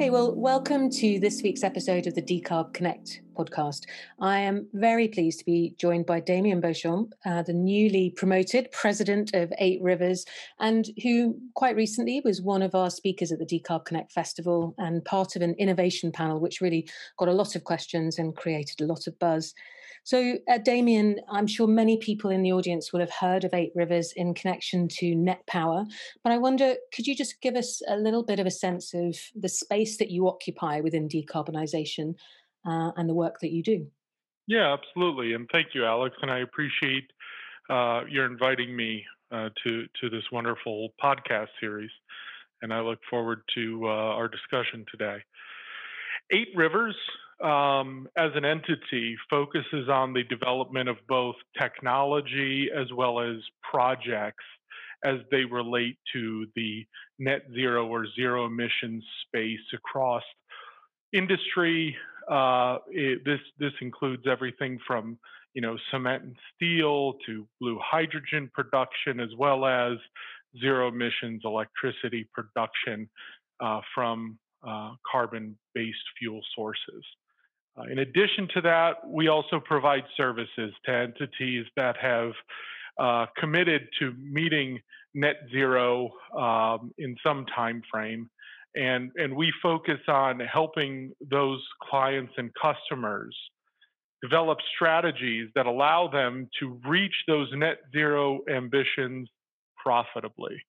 Okay, well, welcome to this week's episode of the Decarb Connect podcast. I am very pleased to be joined by Damien Beauchamp, uh, the newly promoted president of Eight Rivers, and who quite recently was one of our speakers at the Decarb Connect Festival and part of an innovation panel, which really got a lot of questions and created a lot of buzz. So, uh, Damien, I'm sure many people in the audience will have heard of Eight Rivers in connection to Net Power, but I wonder, could you just give us a little bit of a sense of the space that you occupy within decarbonisation uh, and the work that you do? Yeah, absolutely, and thank you, Alex, and I appreciate uh, your inviting me uh, to to this wonderful podcast series, and I look forward to uh, our discussion today. Eight Rivers um, as an entity focuses on the development of both technology as well as projects as they relate to the net zero or zero emissions space across industry. Uh, it, this this includes everything from you know cement and steel to blue hydrogen production, as well as zero emissions electricity production uh, from uh, carbon-based fuel sources. In addition to that, we also provide services to entities that have uh, committed to meeting net zero um, in some time frame. And, and we focus on helping those clients and customers develop strategies that allow them to reach those net zero ambitions profitably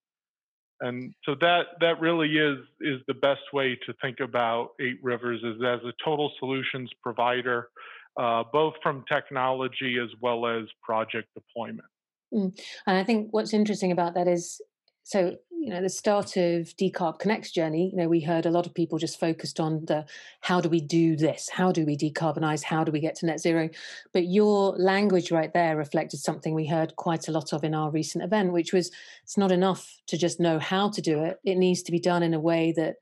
and so that that really is is the best way to think about Eight Rivers is as a total solutions provider, uh, both from technology as well as project deployment. Mm. And I think what's interesting about that is so you know the start of decarb connect's journey you know we heard a lot of people just focused on the how do we do this? How do we decarbonize? How do we get to net zero? But your language right there reflected something we heard quite a lot of in our recent event which was it's not enough to just know how to do it. It needs to be done in a way that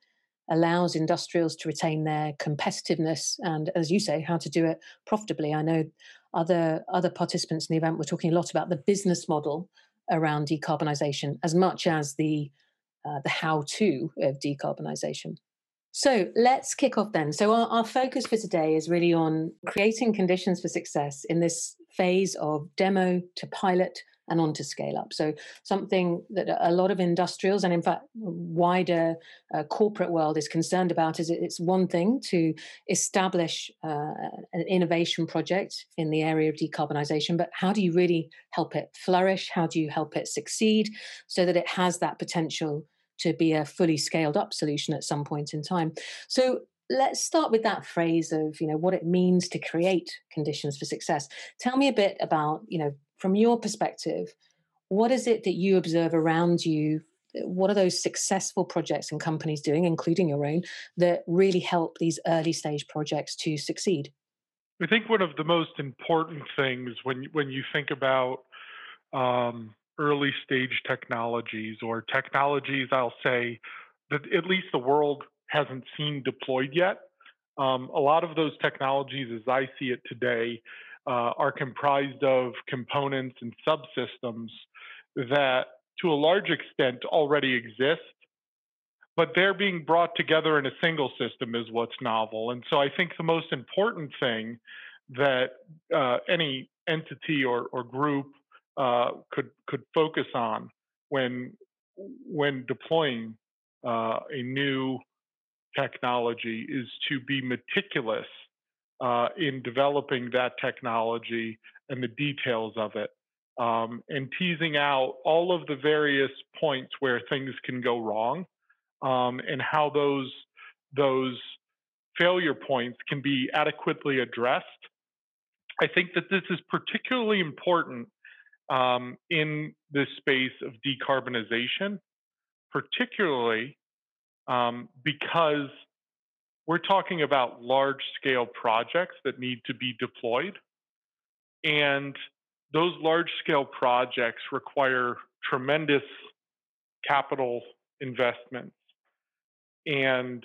allows industrials to retain their competitiveness and as you say how to do it profitably. I know other other participants in the event were talking a lot about the business model around decarbonisation as much as the uh, the how to of decarbonisation. So let's kick off then. So our, our focus for today is really on creating conditions for success in this phase of demo to pilot and on to scale up. So something that a lot of industrials and in fact wider uh, corporate world is concerned about is it's one thing to establish uh, an innovation project in the area of decarbonisation, but how do you really help it flourish? How do you help it succeed so that it has that potential to be a fully scaled up solution at some point in time? So let's start with that phrase of you know what it means to create conditions for success tell me a bit about you know from your perspective, what is it that you observe around you? What are those successful projects and companies doing, including your own, that really help these early stage projects to succeed? I think one of the most important things when when you think about um, early stage technologies or technologies, I'll say that at least the world hasn't seen deployed yet. Um, a lot of those technologies, as I see it today, uh, are comprised of components and subsystems that, to a large extent, already exist, but they're being brought together in a single system is what's novel. And so I think the most important thing that uh, any entity or, or group uh, could could focus on when when deploying uh, a new technology is to be meticulous uh, in developing that technology and the details of it, um, and teasing out all of the various points where things can go wrong, um, and how those those failure points can be adequately addressed. I think that this is particularly important um, in this space of decarbonization, particularly um, because we're talking about large scale projects that need to be deployed. And those large scale projects require tremendous capital investments. And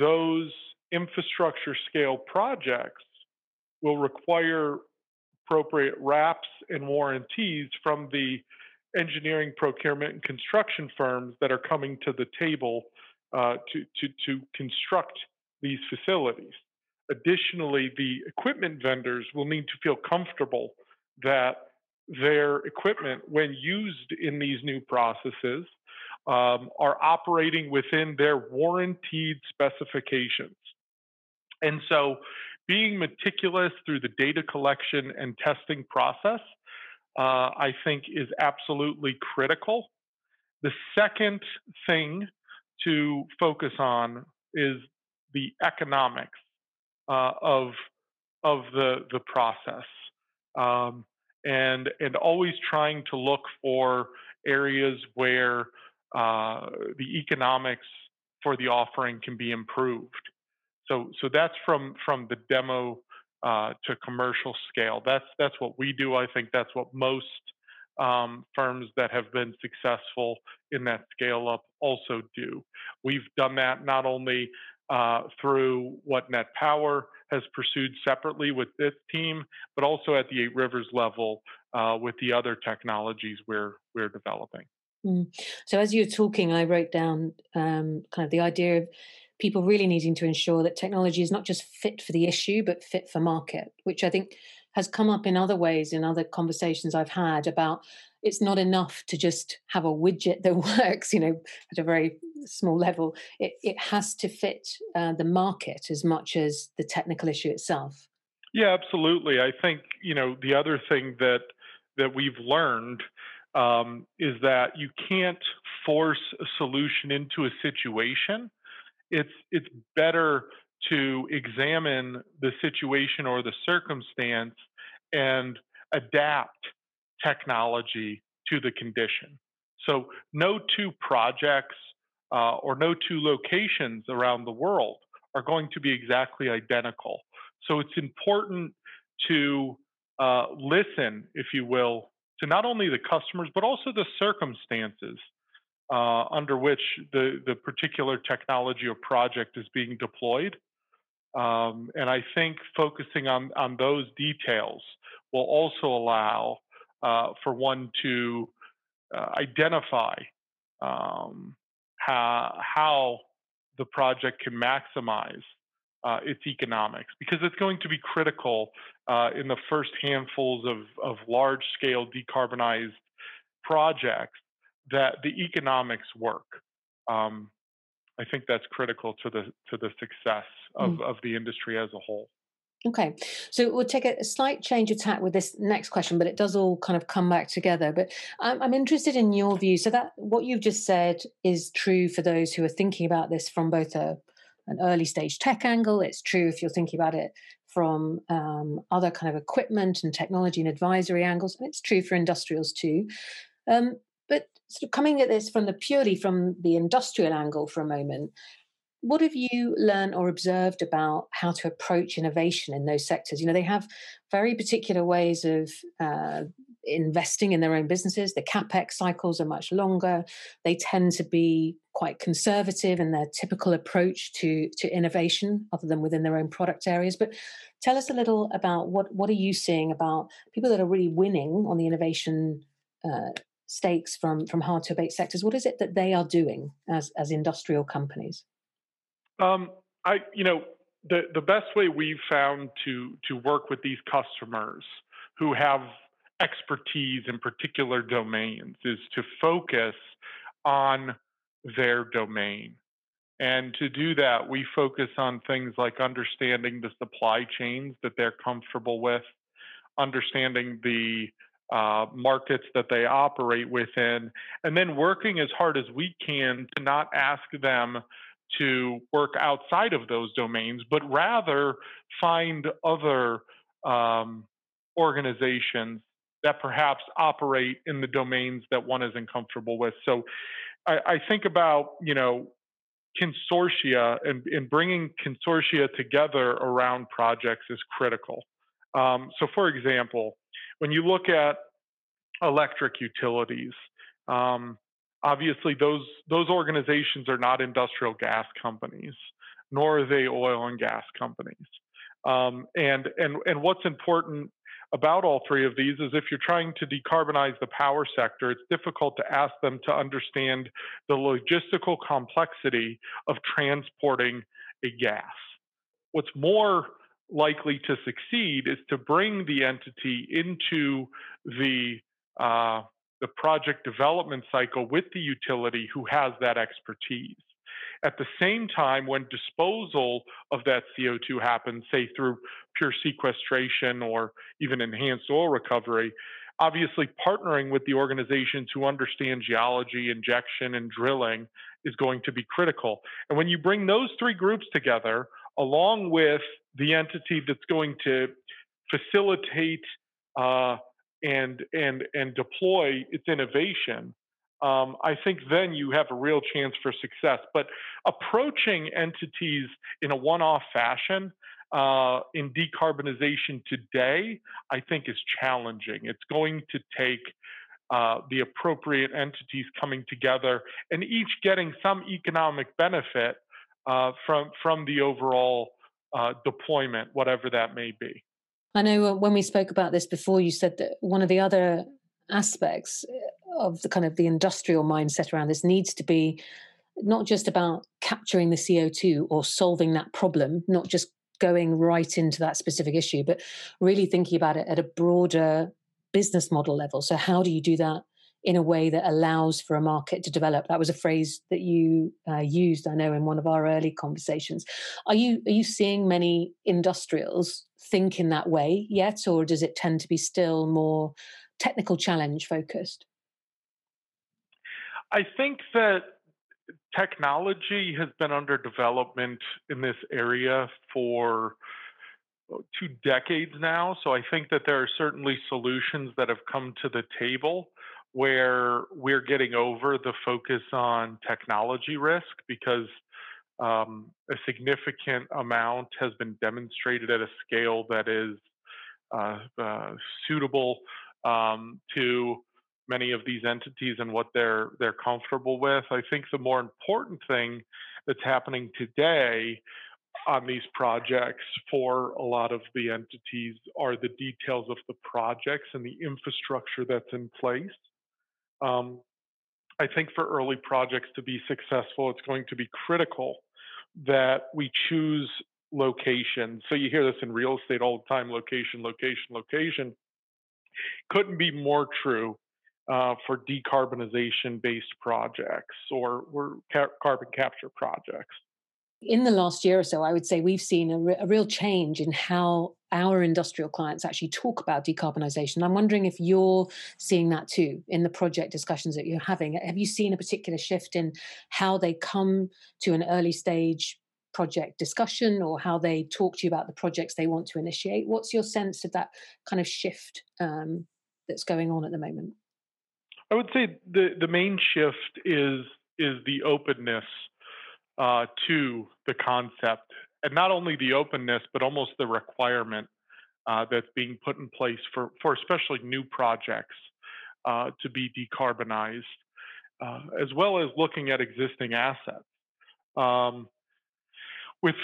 those infrastructure scale projects will require appropriate wraps and warranties from the engineering, procurement, and construction firms that are coming to the table uh, to, to, to construct these facilities. Additionally, the equipment vendors will need to feel comfortable that their equipment, when used in these new processes, um, are operating within their warranted specifications. And so, being meticulous through the data collection and testing process, uh, I think, is absolutely critical. The second thing to focus on is the economics uh, of of the the process, um, and and always trying to look for areas where uh, the economics for the offering can be improved. So so that's from from the demo uh, to commercial scale. That's that's what we do. I think that's what most um, firms that have been successful in that scale up also do. We've done that not only uh, through what Net Power has pursued separately with this team, but also at the Eight Rivers level uh, with the other technologies we're we're developing. Mm. So as you're talking, I wrote down um, kind of the idea of people really needing to ensure that technology is not just fit for the issue, but fit for market, which I think has come up in other ways in other conversations I've had about it's not enough to just have a widget that works, you know, at a very small level. It, it has to fit uh, the market as much as the technical issue itself. Yeah, absolutely. I think you know the other thing that that we've learned um, is that you can't force a solution into a situation. It's it's better to examine the situation or the circumstance and adapt technology to the condition. So, no two projects uh, or no two locations around the world are going to be exactly identical. So, it's important to uh, listen, if you will, to not only the customers, but also the circumstances uh, under which the, the particular technology or project is being deployed. Um, and I think focusing on, on those details will also allow uh, for one to uh, identify um, how, how the project can maximize uh, its economics because it's going to be critical uh, in the first handfuls of, of large scale decarbonized projects that the economics work. Um, I think that's critical to the to the success of, mm. of the industry as a whole. Okay, so we'll take a slight change of tack with this next question, but it does all kind of come back together. But I'm, I'm interested in your view. So that what you've just said is true for those who are thinking about this from both a an early stage tech angle. It's true if you're thinking about it from um, other kind of equipment and technology and advisory angles, and it's true for industrials too. Um, but sort of coming at this from the purely from the industrial angle for a moment, what have you learned or observed about how to approach innovation in those sectors? You know, they have very particular ways of uh, investing in their own businesses. The capex cycles are much longer. They tend to be quite conservative in their typical approach to to innovation, other than within their own product areas. But tell us a little about what what are you seeing about people that are really winning on the innovation uh, stakes from from hard to abate sectors. What is it that they are doing as as industrial companies? Um, I you know the the best way we've found to to work with these customers who have expertise in particular domains is to focus on their domain. And to do that, we focus on things like understanding the supply chains that they're comfortable with, understanding the uh, markets that they operate within, and then working as hard as we can to not ask them to work outside of those domains, but rather find other um, organizations that perhaps operate in the domains that one isn't comfortable with. So I, I think about, you know, consortia and, and, bringing consortia together around projects is critical. Um, so, for example, when you look at electric utilities, um, obviously those those organizations are not industrial gas companies, nor are they oil and gas companies. Um, and and and what's important about all three of these is if you're trying to decarbonize the power sector, it's difficult to ask them to understand the logistical complexity of transporting a gas. What's more likely to succeed is to bring the entity into the uh, the project development cycle with the utility who has that expertise. At the same time, when disposal of that CO2 happens, say through pure sequestration or even enhanced oil recovery, obviously partnering with the organizations who understand geology, injection, and drilling is going to be critical. And when you bring those three groups together, along with the entity that's going to facilitate uh, and and and deploy its innovation, um, I think then you have a real chance for success. But approaching entities in a one-off fashion uh, in decarbonization today, I think is challenging. It's going to take uh, the appropriate entities coming together and each getting some economic benefit uh, from from the overall uh, deployment, whatever that may be. I know uh, when we spoke about this before, you said that one of the other aspects uh, of the kind of the industrial mindset around this needs to be not just about capturing the CO2 or solving that problem, not just going right into that specific issue, but really thinking about it at a broader business model level. So, how do you do that in a way that allows for a market to develop? That was a phrase that you uh, used, I know, in one of our early conversations. Are you are you seeing many industrials think in that way yet, or does it tend to be still more technical challenge focused? I think that technology has been under development in this area for two decades now. So I think that there are certainly solutions that have come to the table where we're getting over the focus on technology risk because um, a significant amount has been demonstrated at a scale that is uh, uh, suitable um, to many of these entities and what they're they're comfortable with. I think the more important thing that's happening today on these projects for a lot of the entities are the details of the projects and the infrastructure that's in place. Um, I think for early projects to be successful, it's going to be critical that we choose location. So you hear this in real estate all the time location, location, location. Couldn't be more true uh, for decarbonization based projects or, or ca- carbon capture projects. In the last year or so, I would say we've seen a, re- a real change in how our industrial clients actually talk about decarbonisation. I'm wondering if you're seeing that too in the project discussions that you're having. Have you seen a particular shift in how they come to an early stage project discussion or how they talk to you about the projects they want to initiate? What's your sense of that kind of shift um, that's going on at the moment? I would say the the main shift is is the openness uh, to the concept, and not only the openness, but almost the requirement uh, that's being put in place for for especially new projects uh, to be decarbonized, uh, as well as looking at existing assets. Um, with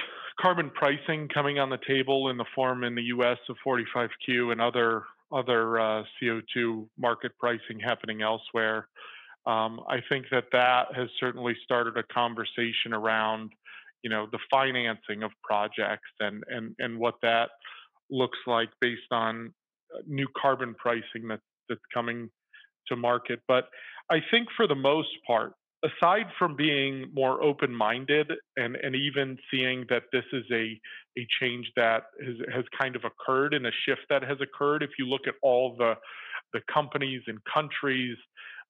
carbon pricing coming on the table in the form in the U.S. of 45Q and other other uh, CO2 market pricing happening elsewhere. Um, I think that that has certainly started a conversation around, you know, the financing of projects and and and what that looks like based on uh, new carbon pricing that that's coming to market. But I think for the most part, aside from being more open-minded and and even seeing that this is a a change that has has kind of occurred and a shift that has occurred if you look at all the the companies and countries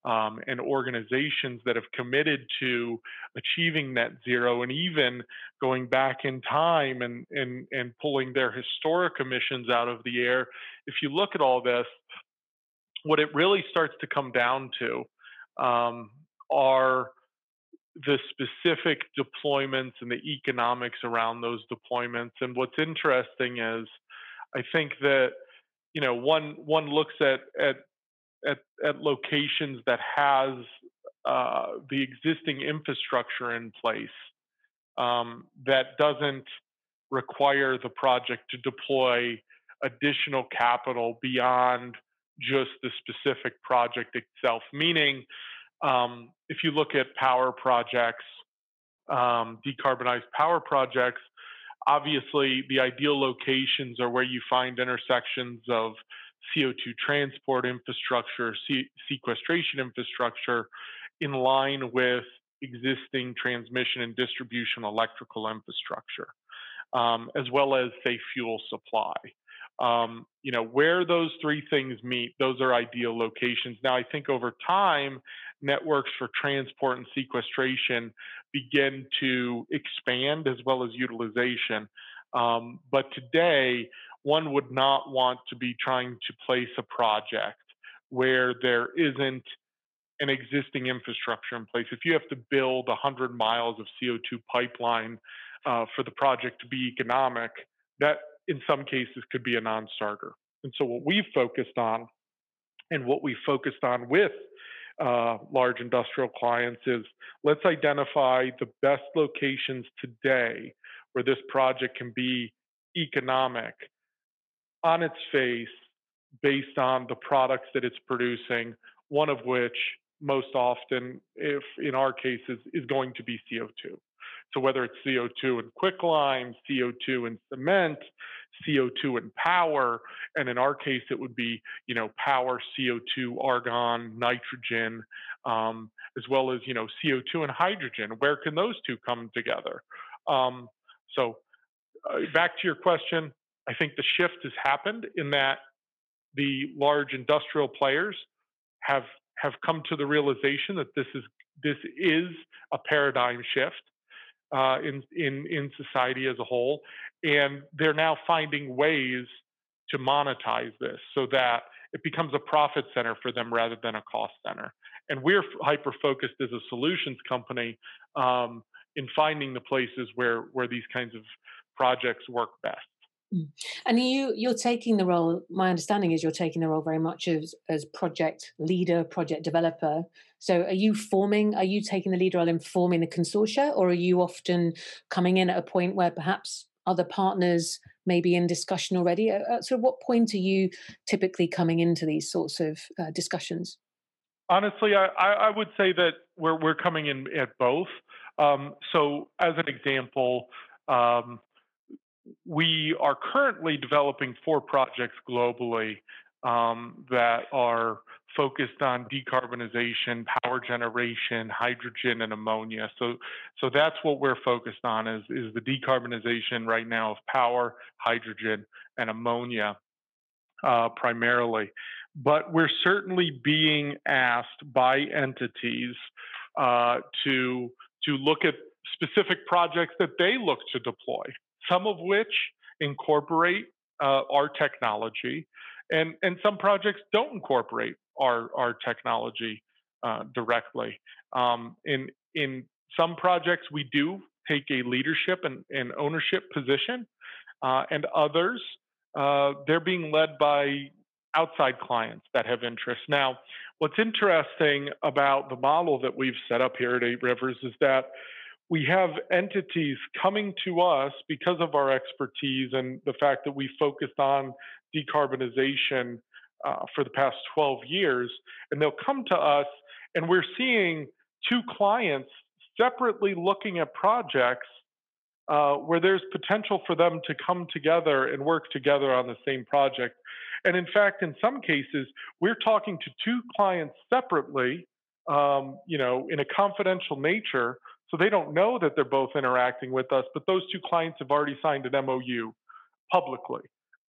um, and organizations that have committed to achieving net zero and even going back in time and, and, and pulling their historic emissions out of the air. If you look at all this, what it really starts to come down to um, are the specific deployments and the economics around those deployments. And what's interesting is, I think that you know one one looks at at at, at locations that has uh, the existing infrastructure in place um, that doesn't require the project to deploy additional capital beyond just the specific project itself. Meaning, um, if you look at power projects, um, decarbonized power projects, obviously the ideal locations are where you find intersections of CO2 transport infrastructure, sequestration infrastructure in line with existing transmission and distribution electrical infrastructure, um, as well as, say, fuel supply. Um, you know, where those three things meet, those are ideal locations. Now, I think over time, networks for transport and sequestration begin to expand as well as utilization. Um, but today, one would not want to be trying to place a project where there isn't an existing infrastructure in place. If you have to build 100 miles of CO2 pipeline uh, for the project to be economic, that in some cases could be a non starter. And so, what we've focused on and what we focused on with uh, large industrial clients is let's identify the best locations today where this project can be economic on its face based on the products that it's producing, one of which most often, if in our cases, is going to be CO2. So whether it's CO2 in quicklime, CO2 in cement, CO2 in power, and in our case, it would be you know power, CO2, argon, nitrogen, um, as well as you know CO2 and hydrogen. Where can those two come together? Um, so uh, back to your question, I think the shift has happened in that the large industrial players have have come to the realization that this is this is a paradigm shift uh, in in in society as a whole, and they're now finding ways to monetize this so that it becomes a profit center for them rather than a cost center. And we're hyper focused as a solutions company um, in finding the places where where these kinds of projects work best. Mm. And you you're taking the role. My understanding is you're taking the role very much as as project leader, project developer. So are you forming? Are you taking the leader role in forming the consortia, or are you often coming in at a point where perhaps other partners may be in discussion already? At, sort of what point are you typically coming into these sorts of uh, discussions? Honestly, I, I would say that we're we're coming in at both. Um, so, as an example. Um, we are currently developing four projects globally um, that are focused on decarbonization, power generation, hydrogen, and ammonia. So, so that's what we're focused on is, is the decarbonization right now of power, hydrogen, and ammonia uh, primarily. But we're certainly being asked by entities uh, to to look at specific projects that they look to deploy some of which incorporate uh, our technology, and, and some projects don't incorporate our, our technology uh, directly. Um, in, in some projects, we do take a leadership and, and ownership position, uh, and others, uh, they're being led by outside clients that have interest. Now, what's interesting about the model that we've set up here at Eight Rivers is that we have entities coming to us because of our expertise and the fact that we focused on decarbonization uh, for the past 12 years. And they'll come to us, and we're seeing two clients separately looking at projects uh, where there's potential for them to come together and work together on the same project. And in fact, in some cases, we're talking to two clients separately, um, you know, in a confidential nature, so they don't know that they're both interacting with us, but those two clients have already signed an MOU publicly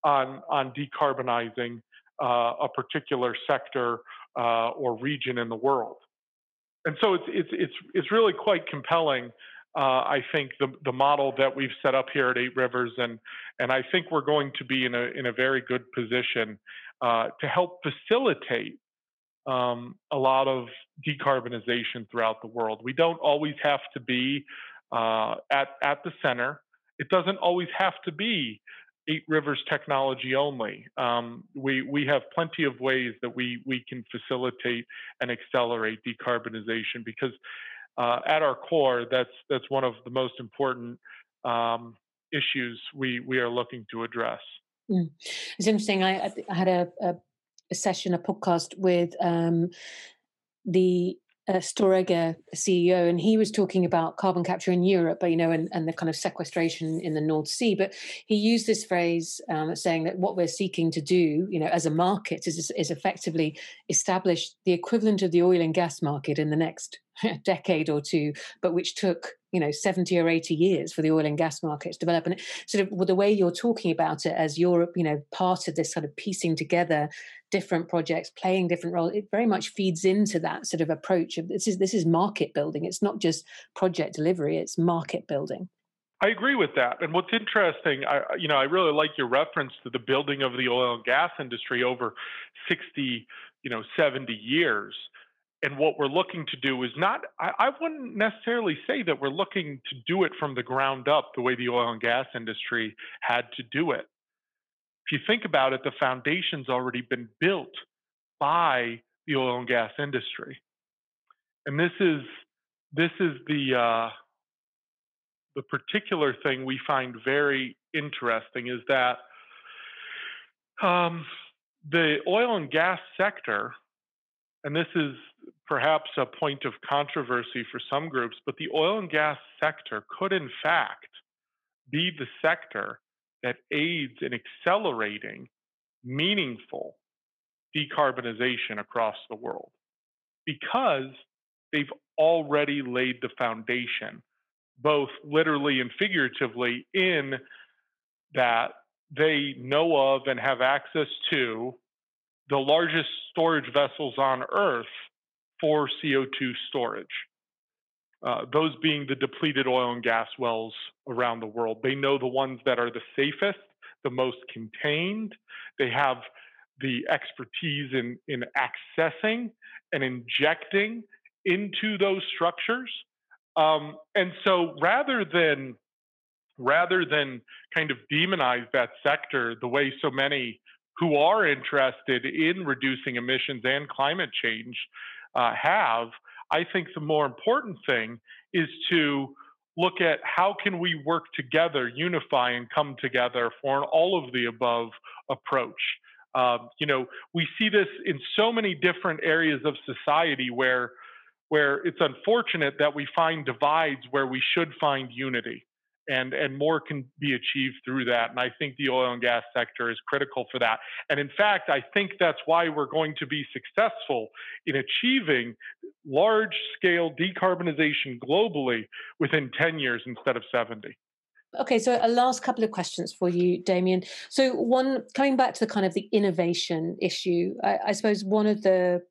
on, on decarbonizing uh, a particular sector uh, or region in the world. And so it's, it's, it's, it's really quite compelling. Uh, I think the, the model that we've set up here at Eight Rivers, and, and I think we're going to be in a, in a very good position uh, to help facilitate um, a lot of decarbonization throughout the world. We don't always have to be uh, at at the center. It doesn't always have to be Eight Rivers technology only. Um, we we have plenty of ways that we we can facilitate and accelerate decarbonization because uh, at our core, that's that's one of the most important um, issues we we are looking to address. Mm. It's interesting. I, I had a, a, a, session, a podcast with um, the uh, Storegga CEO, and he was talking about carbon capture in Europe, you know, and, and the kind of sequestration in the North Sea. But he used this phrase um, saying that what we're seeking to do, you know, as a market is, is effectively establish the equivalent of the oil and gas market in the next decade or two, but which took you know 70 or 80 years for the oil and gas markets to develop. And sort of the way you're talking about it as europe you know part of this sort of piecing together different projects playing different roles it very much feeds into that sort of approach of this is this is market building. It's not just project delivery it's market building. I agree with that. And what's interesting, I, you know, I really like your reference to the building of the oil and gas industry over 60, you know, 70 years and what we're looking to do is not I, I, wouldn't necessarily say that we're looking to do it from the ground up the way the oil and gas industry had to do it. If you think about it the foundation's already been built by the oil and gas industry. And this is this is the uh, the particular thing we find very interesting is that um, the oil and gas sector and this is perhaps a point of controversy for some groups, but the oil and gas sector could, in fact, be the sector that aids in accelerating meaningful decarbonization across the world because they've already laid the foundation, both literally and figuratively, in that they know of and have access to the largest storage vessels on Earth for CO2 storage. Uh, those being the depleted oil and gas wells around the world. They know the ones that are the safest, the most contained. They have the expertise in, in accessing and injecting into those structures. Um, and so rather than rather than kind of demonize that sector the way so many who are interested in reducing emissions and climate change uh, have, I think the more important thing is to look at how can we work together, unify, and come together for an all of the above approach. Um, you know, we see this in so many different areas of society where where it's unfortunate that we find divides where we should find unity and and more can be achieved through that and i think the oil and gas sector is critical for that and in fact i think that's why we're going to be successful in achieving large scale decarbonization globally within 10 years instead of 70 Okay, so a last couple of questions for you, Damien. So, one coming back to the kind of the innovation issue, I, I suppose one of the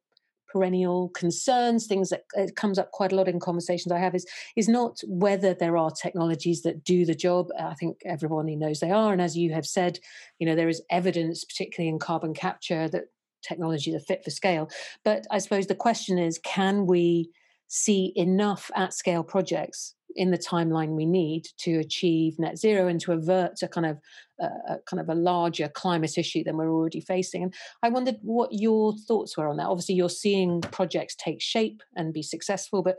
perennial concerns, things that it comes up quite a lot in conversations I have is is not whether there are technologies that do the job. Uh, I think everybody knows they are, and as you have said, you know there is evidence, particularly in carbon capture, that technologies are fit for scale. But I suppose the question is, can we see enough at scale projects in the timeline we need to achieve net zero and to avert a kind of uh, a kind of a larger climate issue than we're already facing. And I wondered what your thoughts were on that. Obviously, you're seeing projects take shape and be successful, but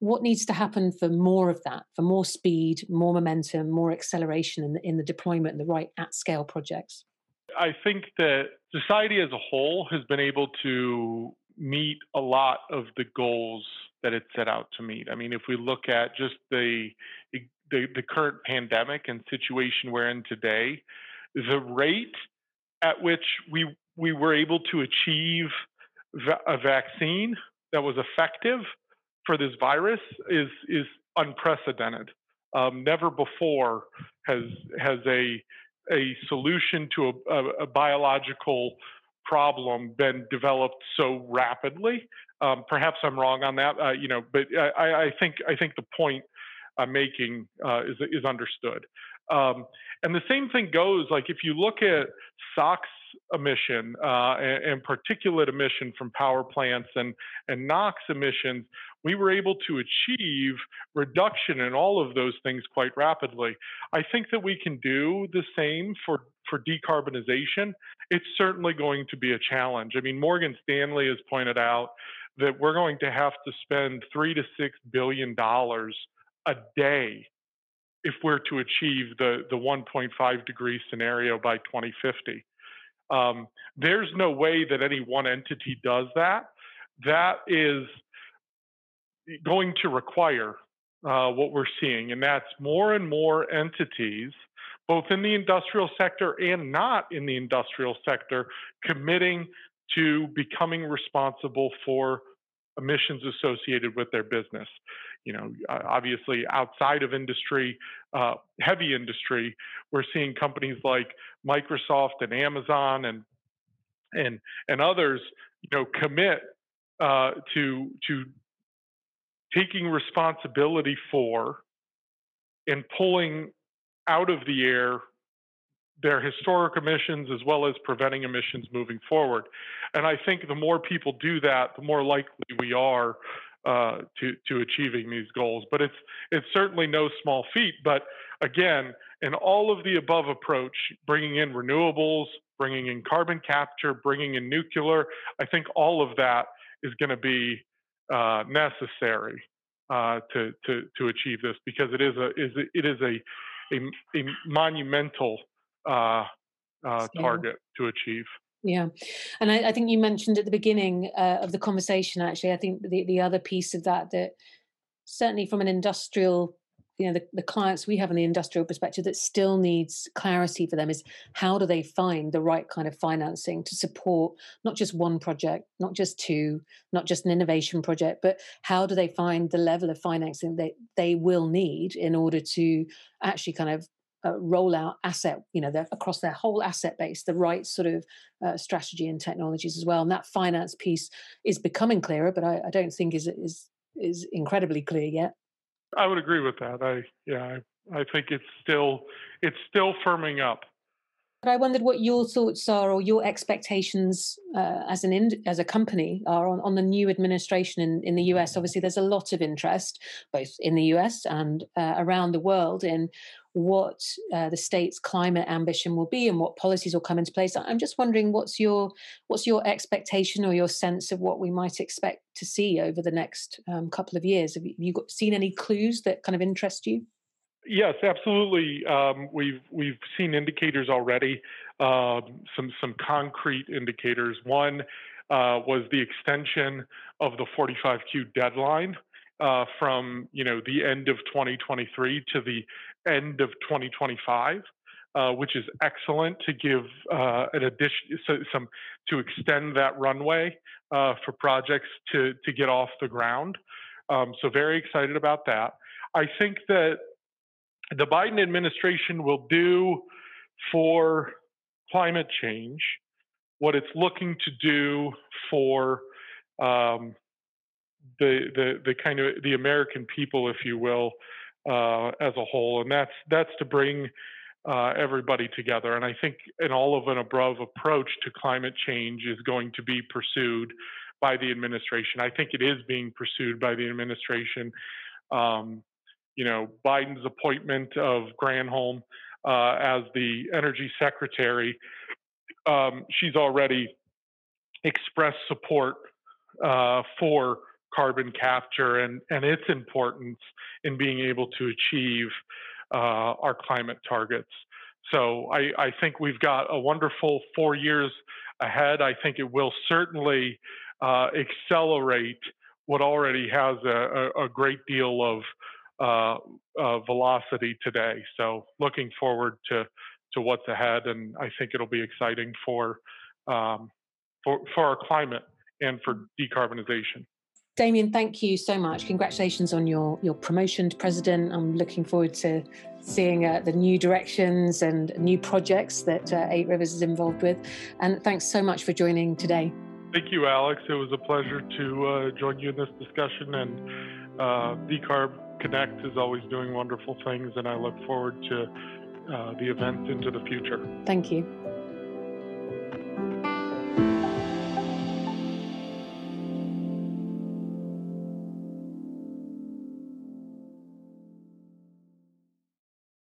what needs to happen for more of that, for more speed, more momentum, more acceleration in the, in the deployment and the right at scale projects? I think that society as a whole has been able to meet a lot of the goals that it set out to meet. I mean, if we look at just the the, the current pandemic and situation we're in today, the rate at which we we were able to achieve a vaccine that was effective for this virus is is unprecedented. Um, never before has has a a solution to a, a, a biological problem been developed so rapidly. Um, perhaps I'm wrong on that, uh, you know, but I, I, think I think the point I'm making uh, is is understood. Um, and the same thing goes like if you look at SOx emission uh, and, and, particulate emission from power plants and and NOx emissions, we were able to achieve reduction in all of those things quite rapidly. I think that we can do the same for for decarbonization. It's certainly going to be a challenge. I mean, Morgan Stanley has pointed out that we're going to have to spend three to six billion dollars a day if we're to achieve the, the 1.5 degree scenario by 2050. Um, there's no way that any one entity does that. That is going to require uh, what we're seeing, and that's more and more entities, both in the industrial sector and not in the industrial sector, committing to becoming responsible for emissions associated with their business. You know, obviously outside of industry, uh, heavy industry, we're seeing companies like Microsoft and Amazon and and and others, you know, commit uh, to to taking responsibility for and pulling out of the air their historic emissions as well as preventing emissions moving forward. And I think the more people do that, the more likely we are uh, to to achieving these goals. But it's it's certainly no small feat. But again, in all of the above approach, bringing in renewables, bringing in carbon capture, bringing in nuclear, I think all of that is going to be uh, necessary uh, to to to achieve this because it is a is it is a a, a monumental uh, uh, target to achieve. Yeah, and I, I, think you mentioned at the beginning uh, of the conversation. Actually, I think the the other piece of that that certainly from an industrial you know the, the clients we have in the industrial perspective that still needs clarity for them is how do they find the right kind of financing to support not just one project not just two not just an innovation project but how do they find the level of financing that they will need in order to actually kind of uh, roll out asset, you know, across their whole asset base, the right sort of uh, strategy and technologies as well. And that finance piece is becoming clearer, but I, I, don't think is is is incredibly clear yet. I would agree with that. I yeah, I, I think it's still it's still firming up. But I wondered what your thoughts are, or your expectations uh, as an ind- as a company are on, on the new administration in, in the US. Obviously, there's a lot of interest, both in the US and uh, around the world, in what uh, the state's climate ambition will be and what policies will come into place. I'm just wondering what's your what's your expectation or your sense of what we might expect to see over the next um, couple of years. Have you got, seen any clues that kind of interest you? Yes, absolutely. Um, we've we've seen indicators already. Um, some some concrete indicators. One uh, was the extension of the 45Q deadline uh, from you know the end of 2023 to the end of 2025. Uh, which is excellent to give uh, an addition, so, some to extend that runway uh, for projects to to get off the ground. Um, so very excited about that. I think that the Biden administration will do for climate change what it's looking to do for um, the, the the kind of the American people, if you will, uh, as a whole, and that's that's to bring uh, everybody together. And I think an all of an above approach to climate change is going to be pursued by the administration. I think it is being pursued by the administration. Um, you know, Biden's appointment of Granholm uh, as the energy secretary, um, she's already expressed support uh, for carbon capture and, and its importance in being able to achieve uh, our climate targets. So I, I, think we've got a wonderful four years ahead. I think it will certainly uh, accelerate what already has a, a, a great deal of uh, uh, velocity today. So looking forward to to what's ahead, and I think it'll be exciting for um, for for our climate and for decarbonization. Damien, thank you so much. Congratulations on your your promotion to president. I'm looking forward to seeing uh, the new directions and new projects that uh, Eight Rivers is involved with. And thanks so much for joining today. Thank you, Alex. It was a pleasure to uh, join you in this discussion and uh, decarb Connect is always doing wonderful things, and I look forward to uh, the events into the future. Thank you.